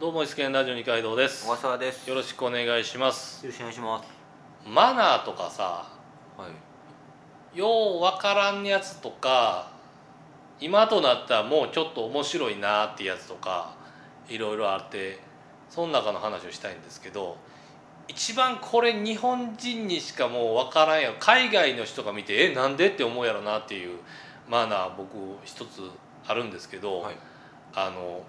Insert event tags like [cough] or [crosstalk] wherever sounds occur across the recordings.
どうもイスケンラジオ二階堂です。小笠原です。よろしくお願いします。よろしくお願いします。マナーとかさはい。ようわからんやつとか今となったらもうちょっと面白いなってやつとかいろいろあってその中の話をしたいんですけど一番これ日本人にしかもうわからんやろ海外の人が見てえなんでって思うやろなっていうマナー僕一つあるんですけど、はい。あの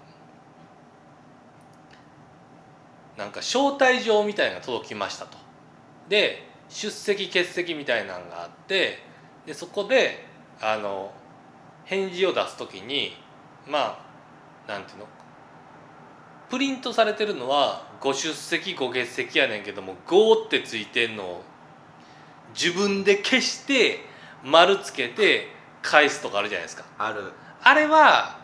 なんか招待状みたいな届きましたと。で出席欠席みたいなのがあってでそこであの返事を出す時にまあなんていうのプリントされてるのはご出席ご欠席やねんけども「5」ってついてんのを自分で消して丸つけて返すとかあるじゃないですか。あるあれは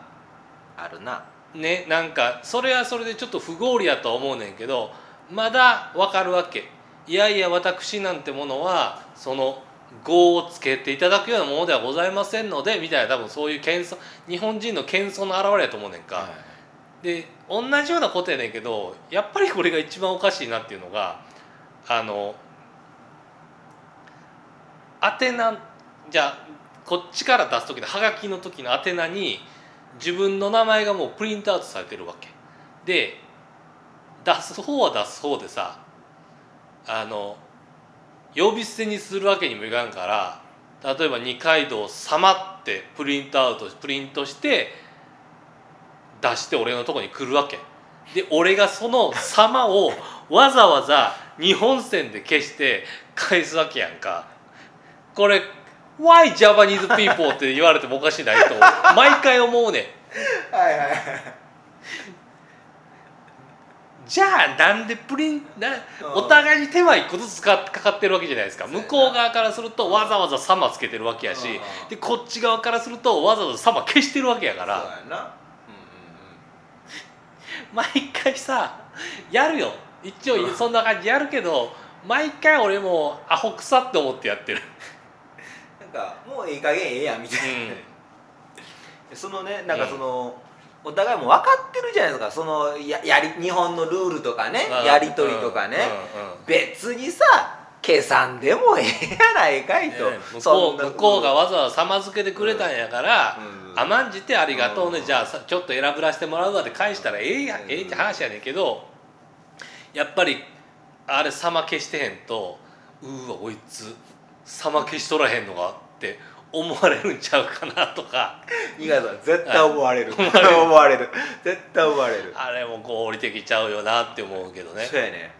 あるなねなんかそれはそれでちょっと不合理やとは思うねんけどまだわかるわけ。いやいや私なんてものはその語をつけていただくようなものではございませんのでみたいな多分そういう謙遜日本人の謙遜の表れやと思うねんか、はで同じようなことやねんけどやっぱりこれが一番おかしいなっていうのがあの宛名じゃあこっちから出す時のハガキの時の宛名に自分の名前がもうプリントアウトされてるわけ。で出す方は出す方でさあの呼び捨てにするわけにもいかんから例えば二階堂様ってプリントアウトプリントして出して俺のとこに来るわけ。で俺がその様をわざわざ日本線で消して返すわけやんか。これ「Why Japanese people」って言われてもおかしいないと [laughs] 毎回思うねん。はいはいじゃあなんでプリンなお互いに手間一個ずつかかかってるわけじゃないですか。そうやな。向こう側からするとわざわざ様つけてるわけやしうん。でこっち側からするとわざわざ様消してるわけやから。そうやな。毎回さやるよ。一応そんな感じやるけど毎回俺もアホくさって思ってやってる、かもういい加減ええやんみたいな、そのねなんかその、お互いも分かってるじゃないですか。そのややり日本のルールとかねうん。やり取りとかね、うん。うん。うん。別にさ計算でもええやないかいと、ね向こう向こうがわざわざ様付けてくれたんやから、うん甘んじてありがとうね、うんじゃあさちょっと選ぶらせてもらうわって返したらええやん、うんええって話やねんけどやっぱりあれ様消してへんとうーわこいつ様消しとらへんのかって思われるんちゃうかなとか。二階さん絶対思われる。思われる。思われる。絶対思われる。あれも合理的ちゃうよなって思うけどね。そうやね、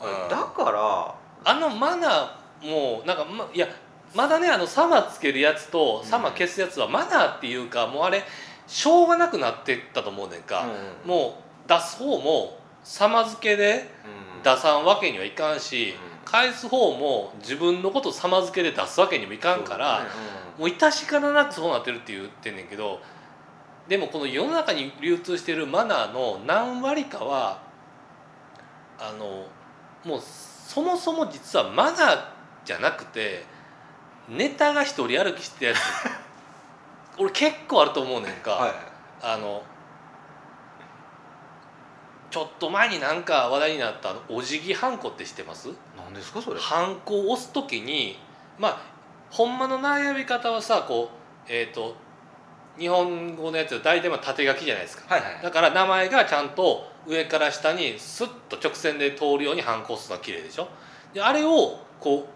うん。だからあのマナーもなんか、ま、いやまだねあの様つけるやつとうん様消すやつはマナーっていうかもうあれしょうがなくなってったと思うねんか、うんもう出す方も様付けでうん。出さんわけにはいかんし、う返す方も自分のこと様付けで出すわけにもいかんから、もう致し方なくそうなってるって言ってんねんけどでもこの世の中に流通してるマナーの何割かはあのもうそもそも実はマナーじゃなくてネタが一人歩きしてるやつ。[laughs] 俺結構あると思うねんか。はい。あのちょっと前になんか話題になったお辞儀ハンコって知ってます？何ですかそれ。ハンコを押す時にまあほんまの悩み方はさこうえっ、と日本語のやつは大体まあ縦書きじゃないですか。はいはいだから名前がちゃんと上から下にスッと直線で通るようにハンコを押すのは綺麗でしょ？であれをこう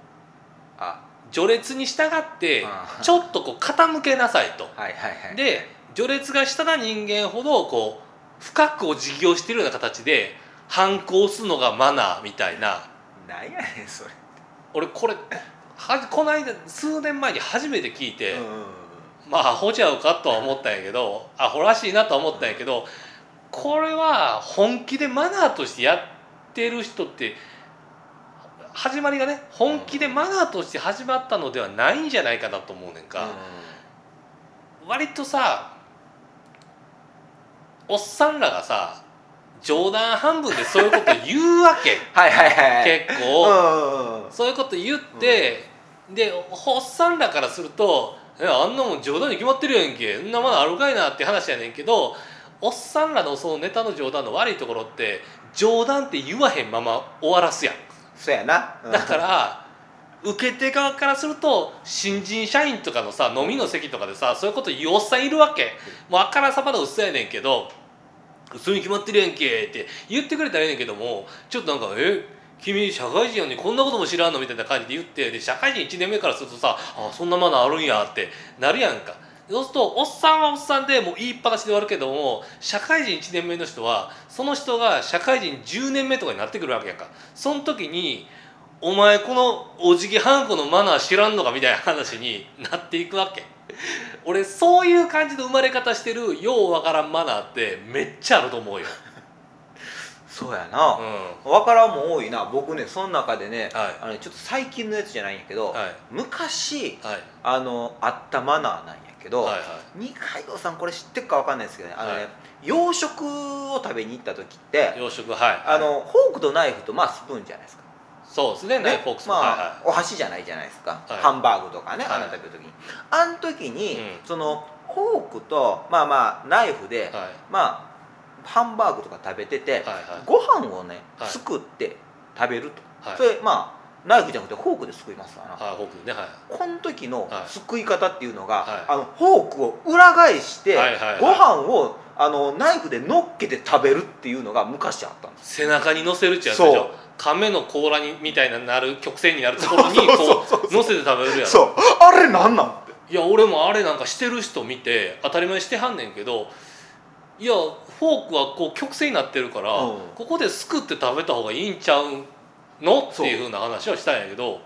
あ。序列に従ってあちょっとこう傾けなさいと。はいはいはい。で序列が下な人間ほどこう深くお辞儀をしているような形で反抗するのがマナーみたいな。なんやねんそれ。俺これはこの間数年前に初めて聞いて、うんうんうんまあアホちゃうかとは思ったんやけどアホらしいなとは思ったんやけどこれは本気でマナーとしてやってる人って始まりがね本気でマナーとして始まったのではないんじゃないかなと思うねんか。割とさおっさんらがさ冗談半分でそういうこと言うわけ。[laughs] はいはいはい。結う構、んうんうん。そういうこと言って、でおっさんらからすると「えあんなもん冗談に決まってるやんけ。そんなものあるかいな」って話やねんけどおっさんらのそのネタの冗談の悪いところって冗談って言わへんまま終わらすやん。そうやな、うん。だから受け手側からすると新人社員とかのさ飲みの席とかでさそういうこと言うおっさんいるわけ。もうあからさまな嘘やねんけど嘘に決まってるやんけって言ってくれたらええねんけどもちょっとなんか「え君社会人やのにこんなことも知らんの?」みたいな感じで言ってで社会人1年目からするとさ「あそんなマナーあるんや」ってなるやんか。そうするとおっさんはおっさんでもう言いっぱなしで終わるけども社会人1年目の人はその人が社会人10年目とかになってくるわけやんかその時に「お前このお辞儀はんこのマナー知らんのか?」みたいな話になっていくわけ俺そういう感じの生まれ方してるようわからんマナーってめっちゃあると思うよ、そうやうん、な、はわからんも多いな。僕ねその中でね、はい。あのねちょっと最近のやつじゃないんやけど、はい。昔はい。あのあったマナーなんやけど、はいはい。二階堂さんこれ知ってるかわかんないですけどね。あのね、はい。洋食を食べに行った時って洋食はい。あのフォークとナイフとまあスプーンじゃないですかそうですねナイフフォークスも、まあ、はお箸じゃないじゃないですか、はい。ハンバーグとかね、はい。あんな食べる時に。あん時に、うん。そのフォークとまあまあナイフで、いはい。まあハンバーグとか食べてて、はいはい。ご飯をねはい。すくって食べると、はい。それまあナイフじゃなくてフォークですくいますわな、はいフォークねはい。この時のはい。すくい方っていうのが、はい。あのフォークを裏返して、はいはいはい。ご飯をあのナイフで乗っけて食べるっていうのが昔あったんです背中に乗せるってやつでし亀の甲羅にみたいななる曲線になるところにこ [laughs] そうう乗せて食べるやろ。そう。あれなんなん？っていや俺もあれなんかしてる人見て当たり前にしてはんねんけどいやフォークはこう曲線になってるから、うん。ここですくって食べた方がいいんちゃうの？っていうふうな話をしたんやけど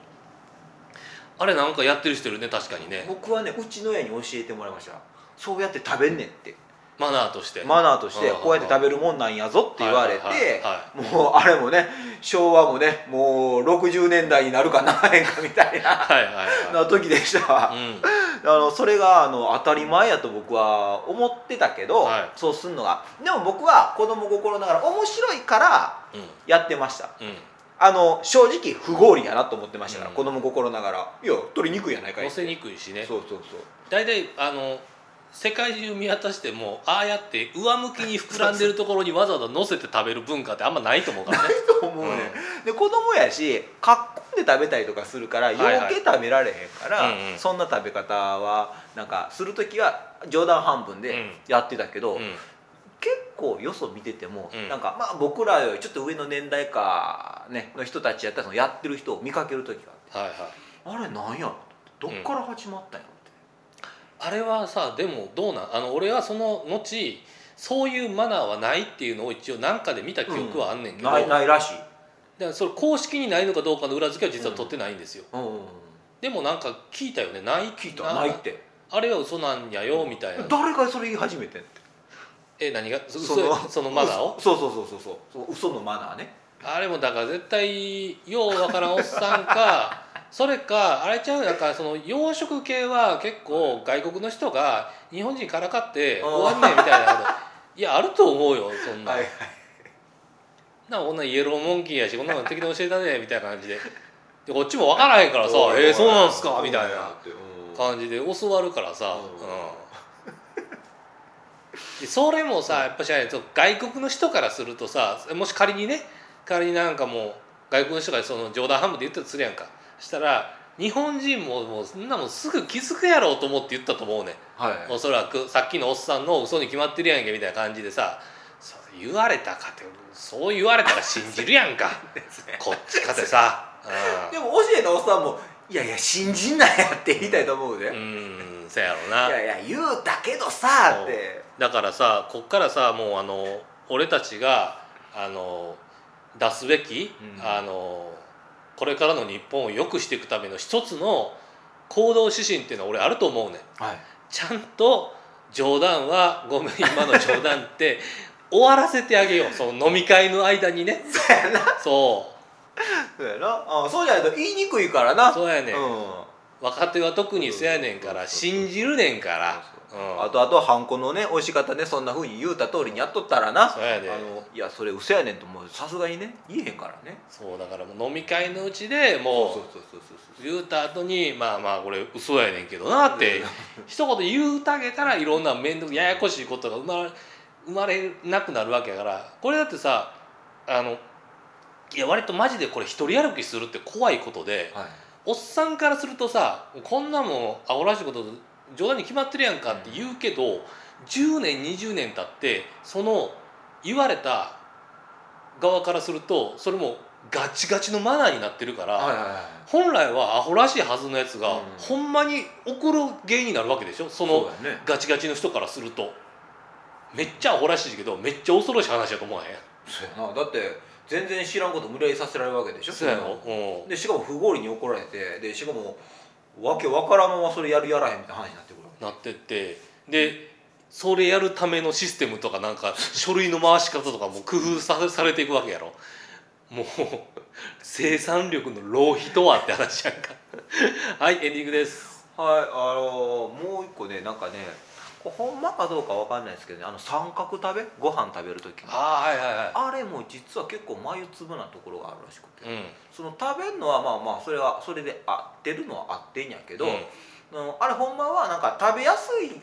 あれなんかやってる人いるね確かにね。僕はねうちの親に教えてもらいました。そうやって食べんねんってマナーとして。マナーとしてうん。こうやって食べるもんなんやぞって言われてもうあれもね昭和もねもう60年代になるかならへんかみたいな時でしたわ。うん。あのそれがあの当たり前やと僕は思ってたけど、はい。そうすんのが。でも僕は子供心ながら面白いからうん。やってました。うん。あの正直不合理やなと思ってましたから、うん。子供心ながら。いや取りにくいやないかい乗せにくいしね。そうそうそう。大体あの世界中見渡してもああやって上向きに膨らんでるところにわざわざ乗せて食べる文化ってあんまないと思うからね。と思うね、で子供やしかっこんで食べたりとかするからいはい。余計食べられへんから、うんうん。そんな食べ方はなんかする時は冗談半分でうん。やってたけど、うん。結構よそ見てても、うん。なんかまあ僕らよりちょっと上の年代か、ね、の人たちやったらそのやってる人を見かける時がはいはい。あってあれなんやろどっから始まったんやあれはさでもどうなんあの俺はその後そういうマナーはないっていうのを一応何かで見た記憶はあんねんけど、ないないらしい、だからそれ公式にないのかどうかの裏付けは実は取ってないんですよ、うん。うんうん、でもなんか聞いたよね。ない？聞いた。ないって。あれは嘘なんやよみたいな。誰がそれ言い始めてんってえ何が？そ嘘？そのマナーを？そうそうそうそう。そう嘘のマナーねあれもだから絶対ようわからんおっさんか [laughs] それかあれちゃうなんかその洋食系は結構外国の人が日本人からかって終わんねんみたいなこと。[laughs] いやあると思うよそんな、はいなんかこんなイエローモンキーやしこんなの適当に教えたねみたいな感じで。でこっちも分からへんからさ [laughs]「えー、そうなんすか」みたいな感じで教わるからさ、うん、でそれもさやっぱし外国の人からするとさもし仮にね仮になんかもう外国の人がその冗談半分で言ったとするやんか。したら日本人ももうそんなもんすぐ気づくやろうと思って言ったと思うねはい。おそらくさっきのおっさんの嘘に決まってるやんけみたいな感じでさ。そう言われたかってそう言われたら信じるやんか。[laughs] こっちかてさ。うん。でも教えたおっさんも「いやいや信じんなや」って言いたいと思うで、ういんそやろな。やいや言うたけどさって。だからさこっからさもうあの俺たちがあの出すべき、うん。あのこれからの日本を良くしていくための一つの行動指針っていうのは俺あると思うねん。はい。ちゃんと冗談はごめん今の冗談って [laughs] 終わらせてあげよう。その飲み会の間にね。そうやな。そそうやなあそうじゃないと言いにくいからな。うそうやねん、うん。若手は特にせやねんから信じるねんから。うんあとあとハンコのね美味し方ねそんなふうに言うた通りにやっとったらな。そうやで。あのいやそれ嘘やねんともうさすがにね言えへんからね。そうだからもう飲み会のうちでもう言うた後にまあまあこれ嘘やねんけどなって一言言うたげたらいろんな面倒ややこしいことが生まれ生まれなくなるわけやからこれだってさあのいや割とマジでこれ一人歩きするって怖いことではい。おっさんからするとさこんなもんアホらしいこと冗談に決まってるやんかって言うけど、10年20年経ってその言われた側からするとそれもガチガチのマナーになってるから、本来はアホらしいはずのやつが、うん。ほんまに怒る原因になるわけでしょ？そのやね。ガチガチの人からすると。めっちゃアホらしいけどめっちゃ恐ろしい話だと思わへん？そうやな。だって全然知らんこと無理やりさせられるわけでしょ？そうやうん。でしかも不合理に怒られてでしかもわけわからんままそれやるやらへんみたいな話になってくるなってってでそれやるためのシステムとかなんか [laughs] 書類の回し方とかも工夫さされていくわけやろ。もう生産力の浪費とはって話やんか。はいエンディングです。はいあのもう一個ねなんかねこれほんまかどうかわかんないですけどね。あの三角食べ？ご飯食べる時のああはいはいはあれも実は結構眉粒なところがあるらしくて、いうん。その食べるのはまあまあそれはそれで合ってるのは合ってんやけど、うん。あれほんまはなんか食べやすい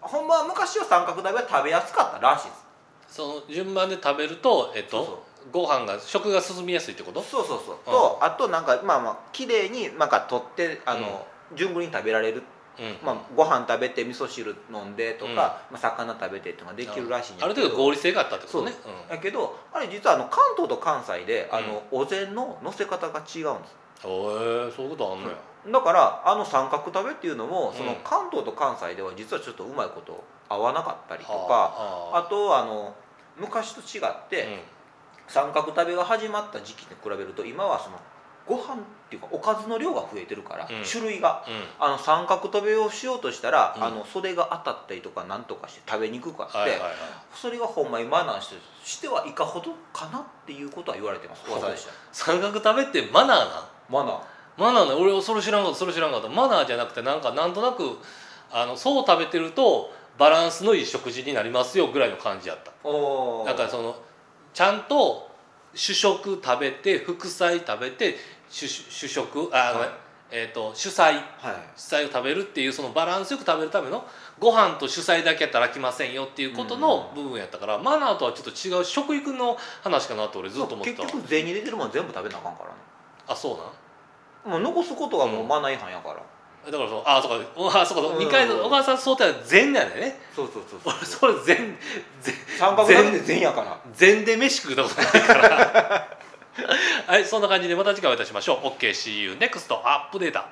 ほんまは昔は三角食べは食べやすかったらしいです。その順番で食べるとえっとそうそう。ご飯が食が進みやすいってこと？そうそうそう、うん。とあとなんかまあまあ綺麗になんか取ってあの、順繰りに食べられる、うん。まあ、ご飯食べて味噌汁飲んでとか、まあ、魚食べてっていうのができるらしいんやある程度合理性があったってことね。だけどあれ実はあの関東と関西であの、お膳の乗せ方が違うんですうん、おえそういうことあんのや、だからあの三角食べっていうのもそのうん関東と関西では実はちょっとうまいこと合わなかったりとか、はああ。とあの昔と違って、三角食べが始まった時期に比べると今はそのご飯っていうかおかずの量が増えてるから、うん。種類が。うん。うんあの三角食べをしようとしたら、うん。あのそれが当たったりとかなんとかして食べにくくあって、はいはいはい。それがほんまにマナーしてしてはいかほどかなっていうことは言われてます。噂でした。三角食べってマナーなんマナー。マナーね俺それ知らんかった。それ知らんかった。マナーじゃなくてなんかなんとなくあのそう食べてるとバランスのいい食事になりますよぐらいの感じやった。だからそのちゃんと主食食べて副菜食べて主主食あ、ごめん。はい。えー、と主菜。はい。主菜を食べるっていうそのバランスよく食べるためのご飯と主菜だけやったら飽きませんよっていうことの部分やったから、マナーとはちょっと違う食育の話かなって俺ずっと思ってた。結局銭に出てるもん全部食べなあかんからね。あそうなん？もう残すことはもうマナー違反やから、だからそうあそうか。あそうか。うん。2回の小川さん想定は善なんだよねそうそうそう。俺それ善善三角食べで全やから。善で飯食うたことないから [laughs] はいそんな感じでまた次回お会いいたしましょう。OKCU NEXT アップデータ